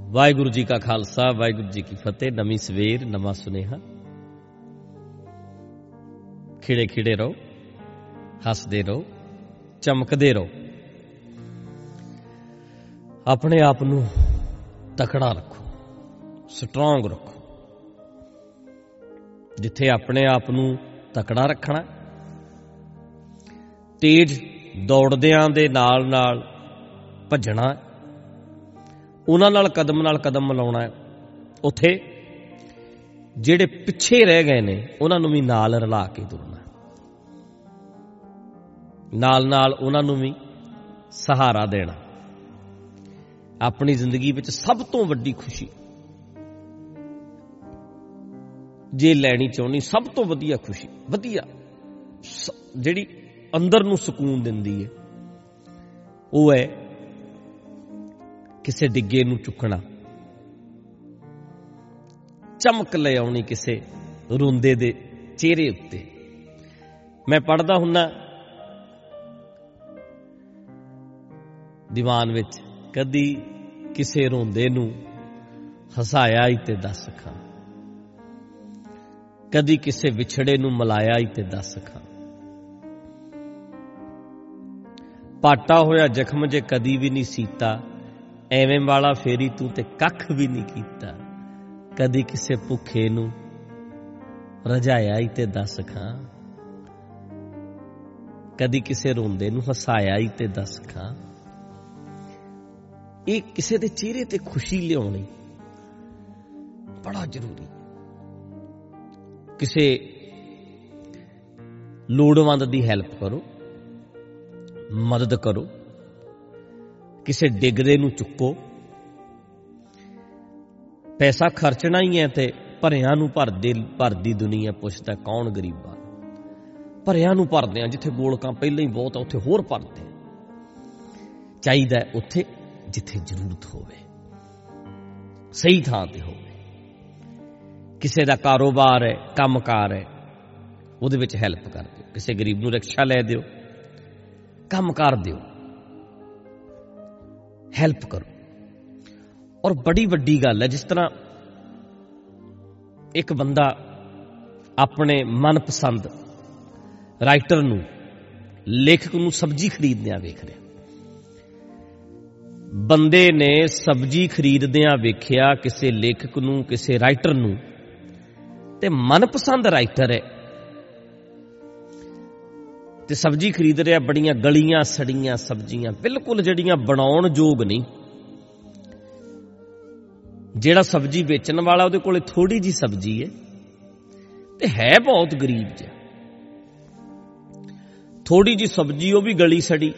ਵਾਹਿਗੁਰੂ ਜੀ ਕਾ ਖਾਲਸਾ, ਵਾਹਿਗੁਰੂ ਜੀ ਕੀ ਫਤਿਹ। ਨਵੀਂ ਸਵੇਰ, ਨਵਾਂ ਸੁਨੇਹਾ। ਖਿੜੇ ਖਿੜੇ ਰਹੋ, ਹੱਸਦੇ ਰਹੋ, ਚਮਕਦੇ ਰਹੋ। ਆਪਣੇ ਆਪ ਨੂੰ ਤਕੜਾ ਰੱਖੋ ਸਟਰੋਂਗ ਰੱਖੋ। ਜਿੱਥੇ ਆਪਣੇ ਆਪ ਨੂੰ ਤਕੜਾ ਰੱਖਣਾ, ਤੇਜ਼ ਦੌੜਦਿਆਂ ਦੇ ਨਾਲ ਨਾਲ ਭੱਜਣਾ ਉਹਨਾਂ ਨਾਲ ਕਦਮ ਨਾਲ ਕਦਮ ਮਿਲਾਉਣਾ ਹੈ। ਉਥੇ ਜਿਹੜੇ ਪਿੱਛੇ ਰਹਿ ਗਏ ਨੇ, ਉਹਨਾਂ ਨੂੰ ਵੀ ਨਾਲ ਰਲਾ ਕੇ ਤੁਰਨਾ ਨਾਲ ਨਾਲ ਉਹਨਾਂ ਨੂੰ ਵੀ ਸਹਾਰਾ ਦੇਣਾ ਆਪਣੀ ਜ਼ਿੰਦਗੀ ਵਿੱਚ ਸਭ ਤੋਂ ਵੱਡੀ ਖੁਸ਼ੀ। ਜੇ ਲੈਣੀ ਚਾਹੁੰਦੀ, ਸਭ ਤੋਂ ਵਧੀਆ ਖੁਸ਼ੀ, ਵਧੀਆ ਜਿਹੜੀ ਅੰਦਰ ਨੂੰ ਸਕੂਨ ਦਿੰਦੀ ਹੈ, ਉਹ ਹੈ ਕਿਸੇ ਡਿੱਗੇ ਨੂੰ ਚੁੱਕਣਾ। ਚਮਕ ਲੈ ਆਉਣੀ ਕਿਸੇ ਰੋਂਦੇ ਦੇ ਚਿਹਰੇ ਉੱਤੇ। ਮੈਂ ਪੜਦਾ ਹੁੰਨਾ, ਦੀਵਾਨ ਵਿੱਚ, ਕਦੀ ਕਿਸੇ ਰੋਂਦੇ ਨੂੰ ਹਸਾਇਆ ਹੀ ਤੇ ਦੱਸ ਖਾਂ ਕਦੀ ਕਿਸੇ ਵਿਛੜੇ ਨੂੰ ਮਲਾਇਆ ਹੀ ਤੇ ਦੱਸ ਖਾਂ ਪਾਟਾ ਹੋਇਆ ਜ਼ਖਮ ਜੇ ਕਦੀ ਵੀ ਨਹੀਂ ਸੀਤਾ ਐਵੇਂ ਵਾਲਾ ਫੇਰੀ ਤੂੰ ਤੇ ਕੱਖ ਵੀ ਨਹੀਂ ਕੀਤਾ। ਕਦੀ ਕਿਸੇ ਭੁੱਖੇ ਨੂੰ ਰਜਾਇਆ ਹੀ ਤੇ ਦੱਸ ਖਾਂ। ਕਦੀ ਕਿਸੇ ਰੋਂਦੇ ਨੂੰ ਹਸਾਇਆ ਹੀ ਤੇ ਦੱਸ ਖਾਂ। ਇਹ ਕਿਸੇ ਦੇ ਚਿਹਰੇ ਤੇ ਖੁਸ਼ੀ ਲਿਆਉਣੀ ਬੜਾ ਜ਼ਰੂਰੀ ਕਿਸੇ ਲੋੜਵੰਦ ਦੀ ਹੈਲਪ ਕਰੋ, ਮਦਦ ਕਰੋ। ਕਿਸੇ ਡਿੱਗਦੇ ਨੂੰ ਚੁੱਕੋ। ਪੈਸਾ ਖਰਚਣਾ ਹੀ ਹੈ ਤੇ ਭਰਿਆਂ ਨੂੰ ਭਰਦੇ, ਭਰਦੀ ਦੁਨੀਆ ਪੁੱਛਦਾ ਕੌਣ ਗਰੀਬਾਂ ਭਰਿਆਂ ਨੂੰ ਭਰਦੇ ਆ ਜਿੱਥੇ ਗੋਲਕਾਂ ਪਹਿਲਾਂ ਹੀ ਬਹੁਤ ਆ, ਉੱਥੇ ਹੋਰ ਭਰਦੇ ਚਾਹੀਦਾ ਉੱਥੇ ਜਿੱਥੇ ਜ਼ਰੂਰਤ ਹੋਵੇ। ਸਹੀ ਥਾਂ ਤੇ ਹੋਵੇ। ਕਿਸੇ ਦਾ ਕਾਰੋਬਾਰ ਹੈ, ਕੰਮਕਾਰ ਹੈ, ਉਹਦੇ ਵਿੱਚ ਹੈਲਪ ਕਰ ਦਿਓ। ਕਿਸੇ ਗਰੀਬ ਨੂੰ ਰਿਕਸ਼ਾ ਲੈ ਦਿਓ। ਕੰਮ ਕਰ ਦਿਓ। ਹੈਲਪ ਕਰੋ। ਔਰ ਬੜੀ ਵੱਡੀ ਗੱਲ ਹੈ, ਜਿਸ ਤਰ੍ਹਾਂ ਇੱਕ ਬੰਦਾ ਆਪਣੇ ਮਨਪਸੰਦ ਰਾਈਟਰ ਨੂੰ, ਲੇਖਕ ਨੂੰ ਸਬਜ਼ੀ ਖਰੀਦਦਿਆਂ ਵੇਖ ਰਿਹਾ। ਬੰਦੇ ਨੇ ਸਬਜ਼ੀ ਖਰੀਦਦਿਆਂ ਵੇਖਿਆ ਕਿਸੇ ਲੇਖਕ ਨੂੰ, ਕਿਸੇ ਰਾਈਟਰ ਨੂੰ, ਤੇ ਮਨਪਸੰਦ ਰਾਈਟਰ ਹੈ। ਤੇ ਸਬਜ਼ੀ ਖਰੀਦ ਰਿਹਾ, ਬੜੀਆਂ ਗਲੀਆਂ ਸੜੀਆਂ ਸਬਜ਼ੀਆਂ, ਬਿਲਕੁਲ ਜਿਹੜੀਆਂ ਬਣਾਉਣ ਯੋਗ ਨਹੀਂ। ਜਿਹੜਾ ਸਬਜ਼ੀ ਵੇਚਣ ਵਾਲਾ ਉਹਦੇ ਕੋਲੇ ਥੋੜੀ ਜੀ ਸਬਜ਼ੀ ਹੈ ਤੇ ਹੈ ਬਹੁਤ ਗਰੀਬ ਜਿਹਾ। ਥੋੜੀ ਜੀ ਸਬਜ਼ੀ, ਉਹ ਵੀ ਗਲੀ ਸੜੀ।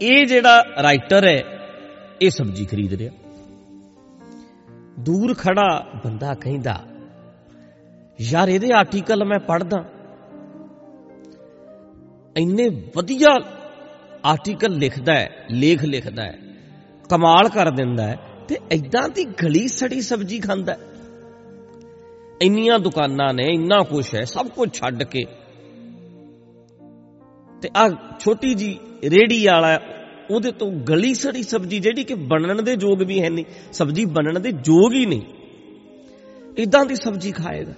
ਇਹ ਜਿਹੜਾ ਰਾਈਟਰ ਹੈ, ਇਹ ਸਬਜ਼ੀ ਖਰੀਦ ਰਿਹਾ। ਦੂਰ ਖੜਾ ਬੰਦਾ ਕਹਿੰਦਾ, ਯਾਰ, ਇਹਦੇ ਆਰਟੀਕਲ ਮੈਂ ਪੜ੍ਹਦਾ। ਇੰਨੇ ਵਧੀਆ ਆਰਟੀਕਲ ਲਿਖਦਾ ਹੈ, ਲੇਖ ਲਿਖਦਾ ਹੈ, ਕਮਾਲ ਕਰ ਦਿੰਦਾ ਹੈ ਤੇ ਐਦਾਂ ਦੀ ਗਲੀ ਸੜੀ ਸਬਜ਼ੀ ਖਾਂਦਾ ਇੰਨੀਆਂ ਦੁਕਾਨਾਂ ਨੇ, ਇੰਨਾ ਕੁਝ ਹੈ, ਸਭ ਕੁਝ ਛੱਡ ਕੇ। ਤੇ ਆ ਛੋਟੀ ਜੀ ਰੇੜੀ ਵਾਲਾ ਉਹਦੇ ਤੋਂ ਗਲੀ ਸੜੀ ਸਬਜ਼ੀ ਜਿਹੜੀ ਕਿ ਬਣਨ ਦੇ ਯੋਗ ਵੀ ਹੈ ਨਹੀਂ, ਸਬਜ਼ੀ ਬਣਨ ਦੇ ਯੋਗ ਹੀ ਨਹੀਂ ਇਦਾਂ ਦੀ ਸਬਜ਼ੀ ਖਾਏਗਾ।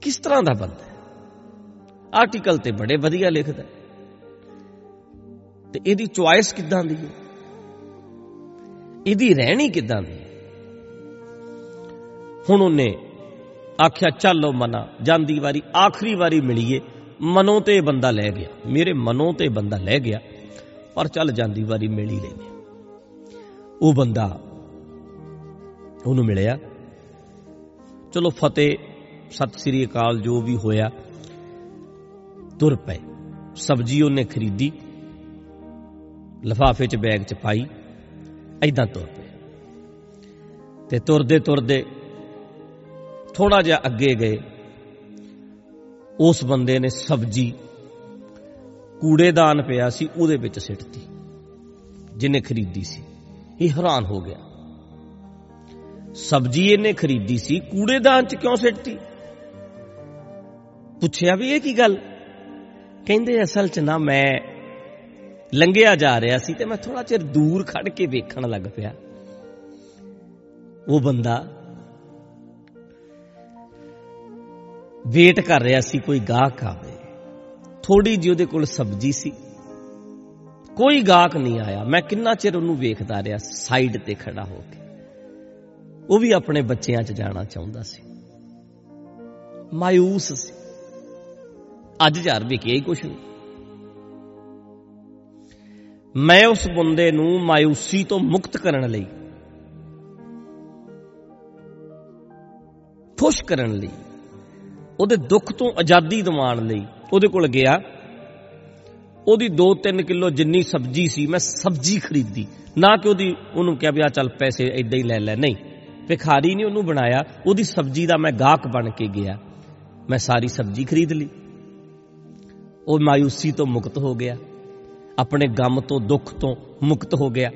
ਕਿਸ ਤਰ੍ਹਾਂ ਦਾ ਬੰਦਾ ਆਰਟੀਕਲ ਤੇ ਬੜੇ ਵਧੀਆ ਲਿਖਦਾ ਤੇ ਇਹਦੀ ਚੁਆਇਸ ਕਿੱਦਾਂ ਦੀ ਹੈ? ਇਹਦੀ ਰਹਿਣੀ ਕਿੱਦਾਂ ਦੀ ਹੁਣ ਉਹਨੇ ਆਖਿਆ, ਚੱਲੋ ਮਨਾ, ਜਾਂਦੀ ਵਾਰੀ, ਆਖਰੀ ਵਾਰੀ ਮਿਲੀਏ, ਮਨੋਂ ਤੇ ਬੰਦਾ ਲੈ ਗਿਆ। ਮੇਰੇ ਮਨੋਂ ਤੇ ਬੰਦਾ ਲੈ ਗਿਆ, ਪਰ ਚੱਲ ਜਾਂਦੀ ਵਾਰੀ ਮਿਲ ਹੀ ਲੈਨੇ ਉਹ ਬੰਦਾ ਉਹਨੂੰ ਮਿਲਿਆ, ਚਲੋ ਫਤਿਹ, ਸਤਿ ਸ੍ਰੀ ਅਕਾਲ, ਜੋ ਵੀ ਹੋਇਆ ਤੁਰ ਪਏ। ਸਬਜ਼ੀ ਉਹਨੇ ਖਰੀਦੀ, ਲਫਾਫੇ 'ਚ ਬੈਗ 'ਚ ਪਾਈ ਐਦਾਂ ਤੁਰ ਪਏ। ਤੇ ਤੁਰਦੇ ਤੁਰਦੇ ਥੋੜਾ ਜਿਹਾ ਅੱਗੇ ਗਏ। ਉਸ ਬੰਦੇ ਨੇ ਸਬਜ਼ੀ, ਕੂੜੇਦਾਨ ਪਿਆ ਸੀ, ਉਹਦੇ ਵਿੱਚ ਸਿੱਟਤੀ, ਜਿਹਨੇ ਖਰੀਦੀ ਸੀ। ਇਹ ਹੈਰਾਨ ਹੋ ਗਿਆ। ਸਬਜ਼ੀ ਇਹਨੇ ਖਰੀਦੀ ਸੀ, ਕੂੜੇਦਾਨ 'ਚ ਕਿਉਂ ਸਿੱਟਤੀ? ਪੁੱਛਿਆ ਵੀ ਇਹ ਕੀ ਗੱਲ? ਕਹਿੰਦੇ ਅਸਲ 'ਚ ਨਾ ਮੈਂ ਲੰਘਿਆ ਜਾ ਰਿਹਾ ਸੀ ਤੇ ਮੈਂ ਥੋੜਾ ਚਿਰ ਦੂਰ ਖੜ ਕੇ ਵੇਖਣ ਲੱਗ ਪਿਆ। ਉਹ ਬੰਦਾ ਵੇਟ ਕਰ ਰਿਹਾ ਸੀ ਕੋਈ ਗਾਹਕ ਆਵੇ। ਥੋੜੀ ਜਿਹੀ ਉਹਦੇ ਕੋਲ ਸਬਜ਼ੀ ਸੀ। ਕੋਈ ਗਾਹਕ ਨਹੀਂ ਆਇਆ। ਮੈਂ ਕਿੰਨਾ ਚਿਰ ਉਹਨੂੰ ਵੇਖਦਾ ਰਿਹਾ ਸਾਈਡ ਤੇ ਖੜਾ ਹੋ ਕੇ। ਉਹ ਵੀ ਆਪਣੇ ਬੱਚਿਆਂ 'ਚ ਜਾਣਾ ਚਾਹੁੰਦਾ ਸੀ। ਮਾਇੂਸ ਸੀ। ਅੱਜ ਯਾਰ ਵਿਕਿਆ ਹੀ ਕੁਛ ਨਹੀਂ ਮੈਂ ਉਸ ਬੰਦੇ ਨੂੰ ਮਾਇੂਸੀ ਤੋਂ ਮੁਕਤ ਕਰਨ ਲਈ, ਖੁਸ਼ ਕਰਨ ਲਈ, ਉਹਦੇ ਦੁੱਖ ਤੋਂ ਆਜ਼ਾਦੀ ਦਿਵਾਉਣ ਲਈ ਉਹਦੇ ਕੋਲ ਗਿਆ। ਉਹਦੀ 2-3 ਕਿਲੋ ਜਿੰਨੀ ਸਬਜ਼ੀ ਸੀ ਮੈਂ ਸਬਜ਼ੀ ਖਰੀਦੀ। ਨਾ ਕਿ ਉਹਦੀ, ਉਹਨੂੰ ਕਿਹਾ ਵੀ ਆ ਚੱਲ ਪੈਸੇ ਐਦਾਂ ਹੀ ਲੈ ਲੈ। ਨਹੀਂ, ਭਿਖਾਰੀ ਨਹੀਂ ਉਹਨੂੰ ਬਣਾਇਆ। ਉਹਦੀ ਸਬਜ਼ੀ ਦਾ ਮੈਂ ਗਾਹਕ ਬਣ ਕੇ ਗਿਆ। ਮੈਂ ਸਾਰੀ ਸਬਜ਼ੀ ਖਰੀਦ ਲਈ। ਉਹ ਮਾਇੂਸੀ ਤੋਂ ਮੁਕਤ ਹੋ ਗਿਆ। ਆਪਣੇ ਗਮ ਤੋਂ, ਦੁੱਖ ਤੋਂ ਮੁਕਤ ਹੋ ਗਿਆ।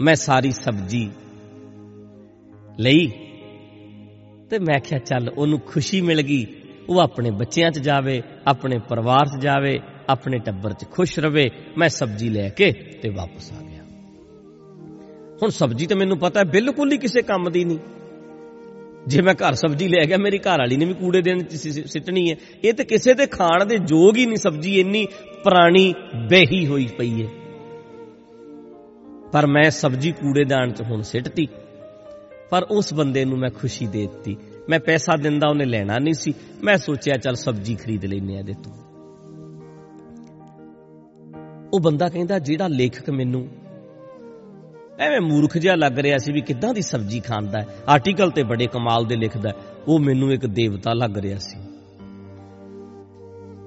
ਮੈਂ ਸਾਰੀ ਸਬਜ਼ੀ ਲਈ ਤੇ ਮੈਂ ਕਿਹਾ, ਚੱਲ ਉਹਨੂੰ ਖੁਸ਼ੀ ਮਿਲ ਗਈ। ਉਹ ਆਪਣੇ ਬੱਚਿਆਂ 'ਚ ਜਾਵੇ, ਆਪਣੇ ਪਰਿਵਾਰ 'ਚ ਜਾਵੇ, ਆਪਣੇ ਟੱਬਰ 'ਚ ਖੁਸ਼ ਰਵੇ। ਮੈਂ ਸਬਜ਼ੀ ਲੈ ਕੇ ਤੇ ਵਾਪਸ ਆ ਗਿਆ। ਹੁਣ ਸਬਜ਼ੀ ਤੇ ਮੈਨੂੰ ਪਤਾ ਬਿਲਕੁਲ ਹੀ ਕਿਸੇ ਕੰਮ ਦੀ ਨਹੀਂ। ਜੇ ਮੈਂ ਘਰ ਸਬਜ਼ੀ ਲੈ ਗਿਆ, ਮੇਰੀ ਘਰ ਵਾਲੀ ਨੇ ਵੀ ਕੂੜੇ ਦੇਣ ਚ ਸਿੱਟਣੀ ਹੈ। ਇਹ ਤੇ ਕਿਸੇ ਦੇ ਖਾਣ ਦੇ ਯੋਗ ਹੀ ਨਹੀਂ ਸਬਜ਼ੀ, ਇੰਨੀ ਪੁਰਾਣੀ ਬੇਹੀ ਹੋਈ ਪਈ ਹੈ। ਪਰ ਮੈਂ ਸਬਜ਼ੀ ਕੂੜੇਦਾਨ ਚ ਹੁਣ ਸਿੱਟਤੀ। ਪਰ ਉਸ ਬੰਦੇ ਨੂੰ ਮੈਂ ਖੁਸ਼ੀ ਦੇ ਦਿੱਤੀ। ਮੈਂ ਪੈਸਾ ਦਿੰਦਾ, ਉਹਨੇ ਲੈਣਾ ਨਹੀਂ ਸੀ। ਮੈਂ ਸੋਚਿਆ, ਚੱਲ ਸਬਜ਼ੀ ਖਰੀਦ ਲੈਨੇ ਆ ਦੇ ਤੋਂ। ਉਹ ਬੰਦਾ ਕਹਿੰਦਾ, ਜਿਹੜਾ ਲੇਖਕ ਮੈਨੂੰ ਐਵੇਂ ਮੂਰਖ ਜਿਹਾ ਲੱਗ ਰਿਹਾ ਸੀ ਵੀ ਕਿੱਦਾਂ ਦੀ ਸਬਜ਼ੀ ਖਾਂਦਾ ਹੈ। ਆਰਟੀਕਲ ਤੇ ਬੜੇ ਕਮਾਲ ਦੇ ਲਿਖਦਾ ਉਹ ਮੈਨੂੰ ਇੱਕ ਦੇਵਤਾ ਲੱਗ ਰਿਹਾ ਸੀ।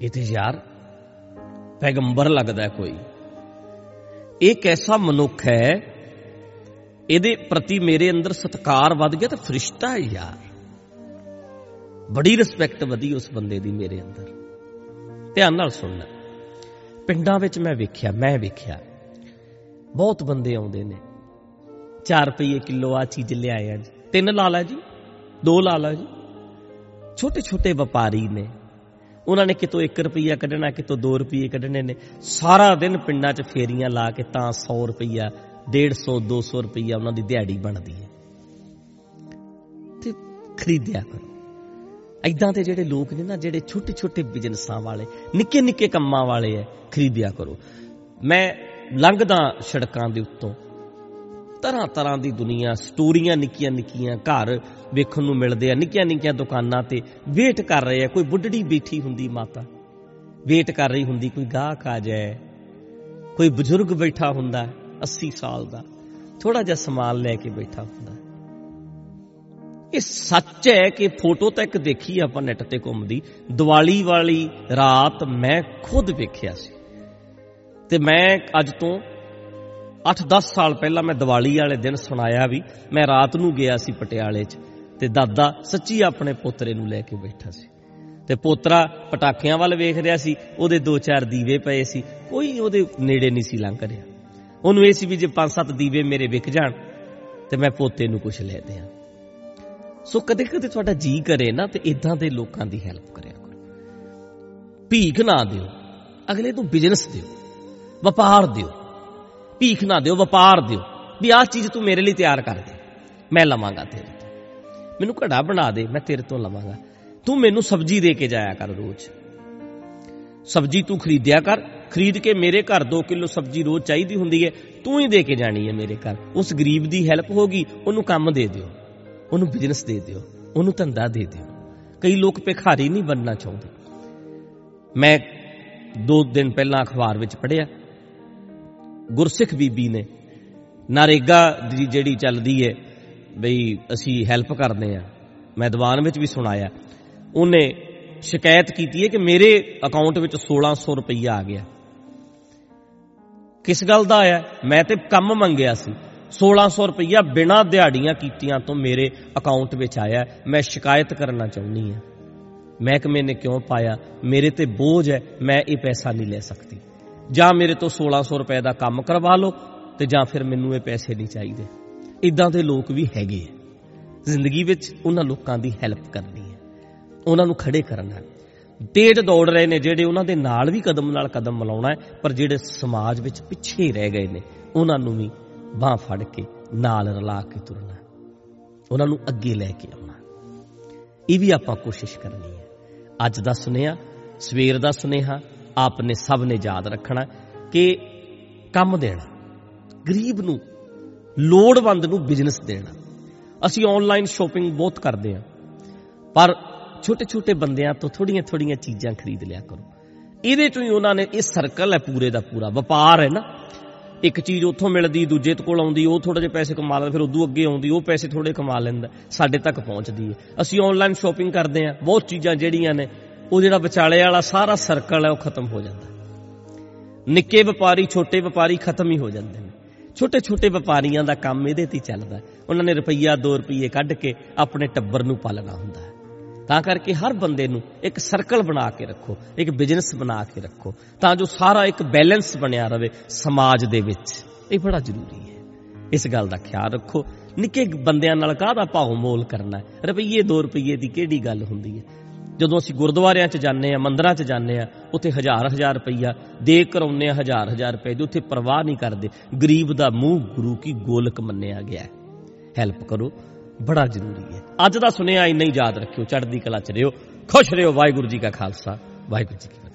ਇਹ ਤੇ ਯਾਰ ਪੈਗੰਬਰ ਲੱਗਦਾ ਕੋਈ। ਇਹ ਕੈਸਾ ਮਨੁੱਖ ਹੈ? ਇਹਦੇ ਪ੍ਰਤੀ ਮੇਰੇ ਅੰਦਰ ਸਤਕਾਰ ਵੱਧ ਗਿਆ ਤੇ ਫਰਿਸ਼ਤਾ ਹੈ ਯਾਰ। ਬੜੀ ਰਿਸਪੈਕਟ ਵਧੀ ਉਸ ਬੰਦੇ ਦੀ ਮੇਰੇ ਅੰਦਰ। ਧਿਆਨ ਨਾਲ ਸੁਣਨਾ। ਪਿੰਡਾਂ ਵਿੱਚ ਮੈਂ ਵੇਖਿਆ ਮੈਂ ਵੇਖਿਆ। ਬਹੁਤ ਬੰਦੇ ਆਉਂਦੇ ਨੇ। 4 ਰੁਪਏ ਕਿਲੋ ਆ ਚੀਜ਼ ਲਿਆਏ ਆ ਜੀ ਤਿੰਨ ਲਾ ਲਾ ਜੀ, ਦੋ ਲਾ ਲਾ ਜੀ। ਛੋਟੇ ਛੋਟੇ ਵਪਾਰੀ ਨੇ। ਉਹਨਾਂ ਨੇ ਕਿਤੋਂ 1 ਰੁਪਿਆ ਕੱਢਣਾ, ਕਿਤੋਂ 2 ਰੁਪਏ ਕੱਢਣੇ ਨੇ। ਸਾਰਾ ਦਿਨ ਪਿੰਡਾਂ 'ਚ ਫੇਰੀਆਂ ਲਾ ਕੇ ਤਾਂ 100 ਰੁਪਿਆ 150 200 ਰੁਪਿਆ ਉਹਨਾਂ ਦੀ ਦਿਹਾੜੀ ਬਣਦੀ ਹੈ। ਤੇ ਖਰੀਦਿਆ ਕਰੋ। ਐਦਾਂ ਦੇ ਜਿਹੜੇ ਲੋਕ ਨੇ ਨਾ, ਜਿਹੜੇ ਛੋਟੇ ਛੋਟੇ ਬਿਜ਼ਨਸਾਂ ਵਾਲੇ, ਨਿੱਕੇ ਨਿੱਕੇ ਕੰਮਾਂ ਵਾਲੇ ਐ, ਖਰੀਦਿਆ ਕਰੋ। ਮੈਂ ਲੰਘਦਾ ਸੜਕਾਂ ਦੇ ਉੱਤੋਂ। ਤਰ੍ਹਾਂ ਤਰ੍ਹਾਂ ਦੀ ਦੁਨੀਆ, ਸਟੋਰੀਆਂ ਨਿੱਕੀਆਂ ਨਿੱਕੀਆਂ ਘਰ ਵੇਖਣ ਨੂੰ ਮਿਲਦੇ ਆ ਨਿੱਕੀਆਂ ਨਿੱਕੀਆਂ ਦੁਕਾਨਾਂ ਤੇ ਵੇਟ ਕਰ ਰਹੇ ਆ, ਕੋਈ ਬੁੱਢੜੀ ਬੈਠੀ ਹੁੰਦੀ ਮਾਤਾ। ਵੇਟ ਕਰ ਰਹੀ ਹੁੰਦੀ, ਕੋਈ ਗਾਹਕ ਆ ਜਾਏ, ਕੋਈ ਬਜ਼ੁਰਗ ਬੈਠਾ ਹੁੰਦਾ 80 ਸਾਲ ਦਾ ਥੋੜਾ ਜਿਹਾ ਸਮਾਨ ਲੈ ਕੇ ਬੈਠਾ ਹੁੰਦਾ। ਇਹ ਸੱਚ ਹੈ ਕਿ ਫੋਟੋ ਤਾਂ ਇੱਕ ਦੇਖੀ ਆਪਾਂ ਨੈਟ ਤੇ ਘੁੰਮਦੀ ਦੀਵਾਲੀ ਵਾਲੀ ਰਾਤ ਮੈਂ ਖੁਦ ਵੇਖਿਆ ਸੀ। ਤੇ ਮੈਂ ਅੱਜ ਤੋਂ 8-10 ਸਾਲ ਪਹਿਲਾਂ ਮੈਂ ਦੀਵਾਲੀ ਵਾਲੇ ਦਿਨ ਸੁਣਾਇਆ ਵੀ ਮੈਂ ਰਾਤ ਨੂੰ ਗਿਆ ਸੀ ਪਟਿਆਲੇ 'ਚ ਤੇ ਦਾਦਾ ਸੱਚੀ ਆਪਣੇ ਪੋਤਰੇ ਨੂੰ ਲੈ ਕੇ ਬੈਠਾ ਸੀ। ਤੇ ਪੋਤਰਾ ਪਟਾਕਿਆਂ ਵੱਲ ਵੇਖ ਰਿਹਾ ਸੀ, ਉਹਦੇ ਦੋ ਚਾਰ ਦੀਵੇ ਪਏ ਸੀ, ਕੋਈ ਉਹਦੇ ਨੇੜੇ ਨਹੀਂ ਸੀ ਲੰਘ ਰਿਹਾ। ਉਹਨੂੰ ਇਹ ਸੀ ਵੀ ਜੇ ਪੰਜ ਸੱਤ ਦੀਵੇ ਮੇਰੇ ਵਿਕ ਜਾਣ ਤੇ ਮੈਂ ਪੋਤੇ ਨੂੰ ਕੁਝ ਲੈ ਦਿਆਂ। ਸੋ ਕਦੇ ਕਦੇ ਤੁਹਾਡਾ ਜੀ ਕਰੇ ਨਾ ਤੇ ਇਦਾਂ ਦੇ ਲੋਕਾਂ ਦੀ ਹੈਲਪ ਕਰਿਆ ਕਰੋ। ਭੀਖ ਨਾ ਦਿਓ, ਅਗਲੇ ਨੂੰ ਬਿਜ਼ਨਸ ਦਿਓ, ਵਪਾਰ ਦਿਓ। ਭੀਖ ਨਾ ਦਿਓ, ਵਪਾਰ ਦਿਓ, ਵੀ ਆਹ ਚੀਜ਼ ਤੂੰ ਮੇਰੇ ਲਈ ਤਿਆਰ ਕਰ ਦੇ। ਮੈਂ ਲਵਾਂਗਾ ਤੇਰੇ ਤੋਂ। ਮੈਨੂੰ ਘੜਾ ਬਣਾ ਦੇ, ਮੈਂ ਤੇਰੇ ਤੋਂ ਲਵਾਂਗਾ। ਤੂੰ ਮੈਨੂੰ ਸਬਜ਼ੀ ਦੇ ਕੇ ਜਾਇਆ ਕਰ ਰੋਜ਼। ਸਬਜ਼ੀ ਤੂੰ ਖਰੀਦਿਆ ਕਰ। ਖਰੀਦ ਕੇ ਮੇਰੇ ਘਰ 2 ਕਿਲੋ ਸਬਜ਼ੀ ਰੋਜ਼ ਚਾਹੀਦੀ ਹੁੰਦੀ ਹੈ ਤੂੰ ਹੀ ਦੇ ਕੇ ਜਾਣੀ ਹੈ ਮੇਰੇ ਘਰ। ਉਸ ਗਰੀਬ ਦੀ ਹੈਲਪ ਹੋਗੀ ਉਹਨੂੰ ਕੰਮ ਦੇ ਦਿਓ। ਉਹਨੂੰ ਬਿਜ਼ਨਸ ਦੇ ਦਿਓ, ਉਹਨੂੰ ਧੰਦਾ ਦੇ ਦਿਓ। ਕਈ ਲੋਕ ਭਿਖਾਰੀ ਨਹੀਂ ਬਣਨਾ ਚਾਹੁੰਦੇ। ਮੈਂ ਦੋ ਦਿਨ ਪਹਿਲਾਂ ਅਖਬਾਰ ਵਿੱਚ ਪੜ੍ਹਿਆ ਗੁਰਸਿੱਖ ਬੀਬੀ ਨੇ। ਨਰੇਗਾ ਦੀ ਜਿਹੜੀ ਚੱਲਦੀ ਹੈ ਬਈ ਅਸੀਂ ਹੈਲਪ ਕਰਦੇ ਆ। ਮੈਂ ਦੀਵਾਨ ਵਿੱਚ ਵੀ ਸੁਣਾਇਆ। ਉਹਨੇ ਸ਼ਿਕਾਇਤ ਕੀਤੀ ਹੈ ਕਿ ਮੇਰੇ ਅਕਾਊਂਟ ਵਿੱਚ 1600 ਰੁਪਈਆ ਆ ਗਿਆ। ਕਿਸ ਗੱਲ ਦਾ ਆਇਆ? ਮੈਂ ਤੇ ਕੰਮ ਮੰਗਿਆ ਸੀ। 1600 ਰੁਪਈਆ ਬਿਨਾਂ ਦਿਹਾੜੀਆਂ ਕੀਤੀਆਂ ਤੋਂ ਮੇਰੇ ਅਕਾਊਂਟ ਵਿੱਚ ਆਇਆ। ਮੈਂ ਸ਼ਿਕਾਇਤ ਕਰਨਾ ਚਾਹੁੰਦੀ ਹਾਂ ਮਹਿਕਮੇ ਨੇ ਕਿਉਂ ਪਾਇਆ? ਮੇਰੇ ਤੇ ਬੋਝ ਹੈ। ਮੈਂ ਇਹ ਪੈਸਾ ਨਹੀਂ ਲੈ ਸਕਦੀ। ਜਾਂ ਮੇਰੇ ਤੋਂ 1600 ਰੁਪਏ ਦਾ ਕੰਮ ਕਰਵਾ ਲਓ ਤੇ ਜਾਂ ਫਿਰ ਮੈਨੂੰ ਇਹ ਪੈਸੇ ਨਹੀਂ ਚਾਹੀਦੇ। ਇਦਾਂ ਦੇ ਲੋਕ ਵੀ ਹੈਗੇ ਆ। ਜ਼ਿੰਦਗੀ ਵਿੱਚ ਉਹਨਾਂ ਲੋਕਾਂ ਦੀ ਹੈਲਪ ਕਰਨੀ ਹੈ। ਉਹਨਾਂ ਨੂੰ ਖੜੇ ਕਰਨਾ ਤੇਜ਼ ਦੌੜ ਰਹੇ ਨੇ ਜਿਹੜੇ ਉਹਨਾਂ ਦੇ ਨਾਲ ਵੀ ਕਦਮ ਨਾਲ ਕਦਮ ਮਿਲਾਉਣਾ ਹੈ, ਪਰ ਜਿਹੜੇ ਸਮਾਜ ਵਿੱਚ ਪਿੱਛੇ ਰਹਿ ਗਏ ਨੇ, ਉਹਨਾਂ ਨੂੰ ਵੀ ਬਾਹ ਫੜ ਕੇ ਨਾਲ ਰਲਾ ਕੇ ਤੁਰਨਾ ਉਹਨਾਂ ਨੂੰ ਅੱਗੇ ਲੈ ਕੇ ਆਉਣਾ ਇਹ ਵੀ ਆਪਾਂ ਕੋਸ਼ਿਸ਼ ਕਰਨੀ ਹੈ। ਅੱਜ ਦਾ ਸੁਨੇਹਾ, ਸਵੇਰ ਦਾ ਸੁਨੇਹਾ ਆਪਨੇ ਸਭ ਨੇ ਯਾਦ ਰੱਖਣਾ ਕਿ ਕੰਮ ਦੇਣਾ, ਗਰੀਬ ਨੂੰ ਲੋੜਵੰਦ ਨੂੰ ਬਿਜ਼ਨਸ ਦੇਣਾ। ਅਸੀਂ ਆਨਲਾਈਨ ਸ਼ਾਪਿੰਗ ਬਹੁਤ ਕਰਦੇ ਹਾਂ, ਪਰ ਛੋਟੇ ਛੋਟੇ ਬੰਦਿਆਂ ਤੋਂ ਥੋੜੀਆਂ ਥੋੜੀਆਂ ਚੀਜ਼ਾਂ ਖਰੀਦ ਲਿਆ ਕਰੋ। ਇਹਦੇ ਚੋਂ ਹੀ ਉਹਨਾਂ ਨੇ, ਇਹ ਸਰਕਲ ਹੈ ਪੂਰੇ ਦਾ ਪੂਰਾ, ਵਪਾਰ ਹੈ ਨਾ। ਇੱਕ ਚੀਜ਼ ਉੱਥੋਂ ਮਿਲਦੀ, ਦੂਜੇ ਕੋਲ ਆਉਂਦੀ, ਉਹ ਥੋੜੇ ਜਿਹੇ ਪੈਸੇ ਕਮਾ ਲੈਂਦਾ, ਫਿਰ ਉਦੋਂ ਅੱਗੇ ਆਉਂਦੀ, ਉਹ ਪੈਸੇ ਥੋੜੇ ਕਮਾ ਲੈਂਦਾ, ਸਾਡੇ ਤੱਕ ਪਹੁੰਚਦੀ ਹੈ। ਅਸੀਂ ਆਨਲਾਈਨ ਸ਼ਾਪਿੰਗ ਕਰਦੇ ਹਾਂ, ਬਹੁਤ ਚੀਜ਼ਾਂ ਜਿਹੜੀਆਂ ਨੇ ਉਹ ਜਿਹੜਾ ਵਿਚਾਲੇ ਵਾਲਾ ਸਾਰਾ ਸਰਕਲ ਹੈ, ਉਹ ਖਤਮ ਹੋ ਜਾਂਦਾ। ਨਿੱਕੇ ਵਪਾਰੀ, ਛੋਟੇ ਵਪਾਰੀ ਖਤਮ ਹੀ ਹੋ ਜਾਂਦੇ ਨੇ। ਛੋਟੇ ਛੋਟੇ ਵਪਾਰੀਆਂ ਦਾ ਕੰਮ ਇਹਦੇ ਤੇ ਹੀ ਚੱਲਦਾ। ਉਹਨਾਂ ਨੇ ਰੁਪਈਆ 2 ਰੁਪਏ ਕੱਢ ਕੇ ਆਪਣੇ ਟੱਬਰ ਨੂੰ ਪਾਲਣਾ ਹੁੰਦਾ ਹੈ। ਤਾਂ ਕਰਕੇ ਹਰ ਬੰਦੇ ਨੂੰ ਇੱਕ ਸਰਕਲ ਬਣਾ ਕੇ ਰੱਖੋ, ਇੱਕ ਬਿਜ਼ਨਸ ਬਣਾ ਕੇ ਰੱਖੋ, ਤਾਂ ਜੋ ਸਾਰਾ ਇੱਕ ਬੈਲੈਂਸ ਬਣਿਆ ਰਵੇ ਸਮਾਜ ਦੇ ਵਿੱਚ। ਇਹ ਬੜਾ ਜ਼ਰੂਰੀ ਹੈ। ਇਸ ਗੱਲ ਦਾ ਖਿਆਲ ਰੱਖੋ। ਨਿੱਕੇ ਬੰਦਿਆਂ ਨਾਲ ਕਾਹਦਾ ਭਾਉ ਮੋਲ ਕਰਨਾ ਹੈ? ਰੁਪਈਏ 2 ਰੁਪਈਏ ਦੀ ਕਿਹੜੀ ਗੱਲ ਹੁੰਦੀ ਹੈ? ਜਦੋਂ ਅਸੀਂ ਗੁਰਦੁਆਰਿਆਂ 'ਚ ਜਾਂਦੇ ਆ ਮੰਦਰਾਂ 'ਚ ਜਾਂਦੇ ਆ ਉੱਥੇ ਹਜ਼ਾਰ ਹਜ਼ਾਰ ਰੁਪਈਆ ਦੇ ਕਰਾਉਂਦੇ ਆ ਹਜ਼ਾਰ ਹਜ਼ਾਰ ਰੁਪਏ ਦੀ, ਉੱਥੇ ਪਰਵਾਹ ਨਹੀਂ ਕਰਦੇ। ਗਰੀਬ ਦਾ ਮੂੰਹ ਗੁਰੂ ਕੀ ਗੋਲਕ ਮੰਨਿਆ ਗਿਆ ਹੈ। ਹੈਲਪ ਕਰੋ, ਬੜਾ ਜ਼ਰੂਰੀ ਹੈ। ਅੱਜ ਦਾ ਸੁਨੇਹਾ ਇੰਨਾ ਹੀ ਯਾਦ ਰੱਖਿਓ, ਚੜ੍ਹਦੀ ਕਲਾ 'ਚ ਰਿਓ। ਖੁਸ਼ ਰਿਓ, ਵਾਹਿਗੁਰੂ ਜੀ ਕਾ ਖਾਲਸਾ, ਵਾਹਿਗੁਰੂ ਜੀ ਕੀ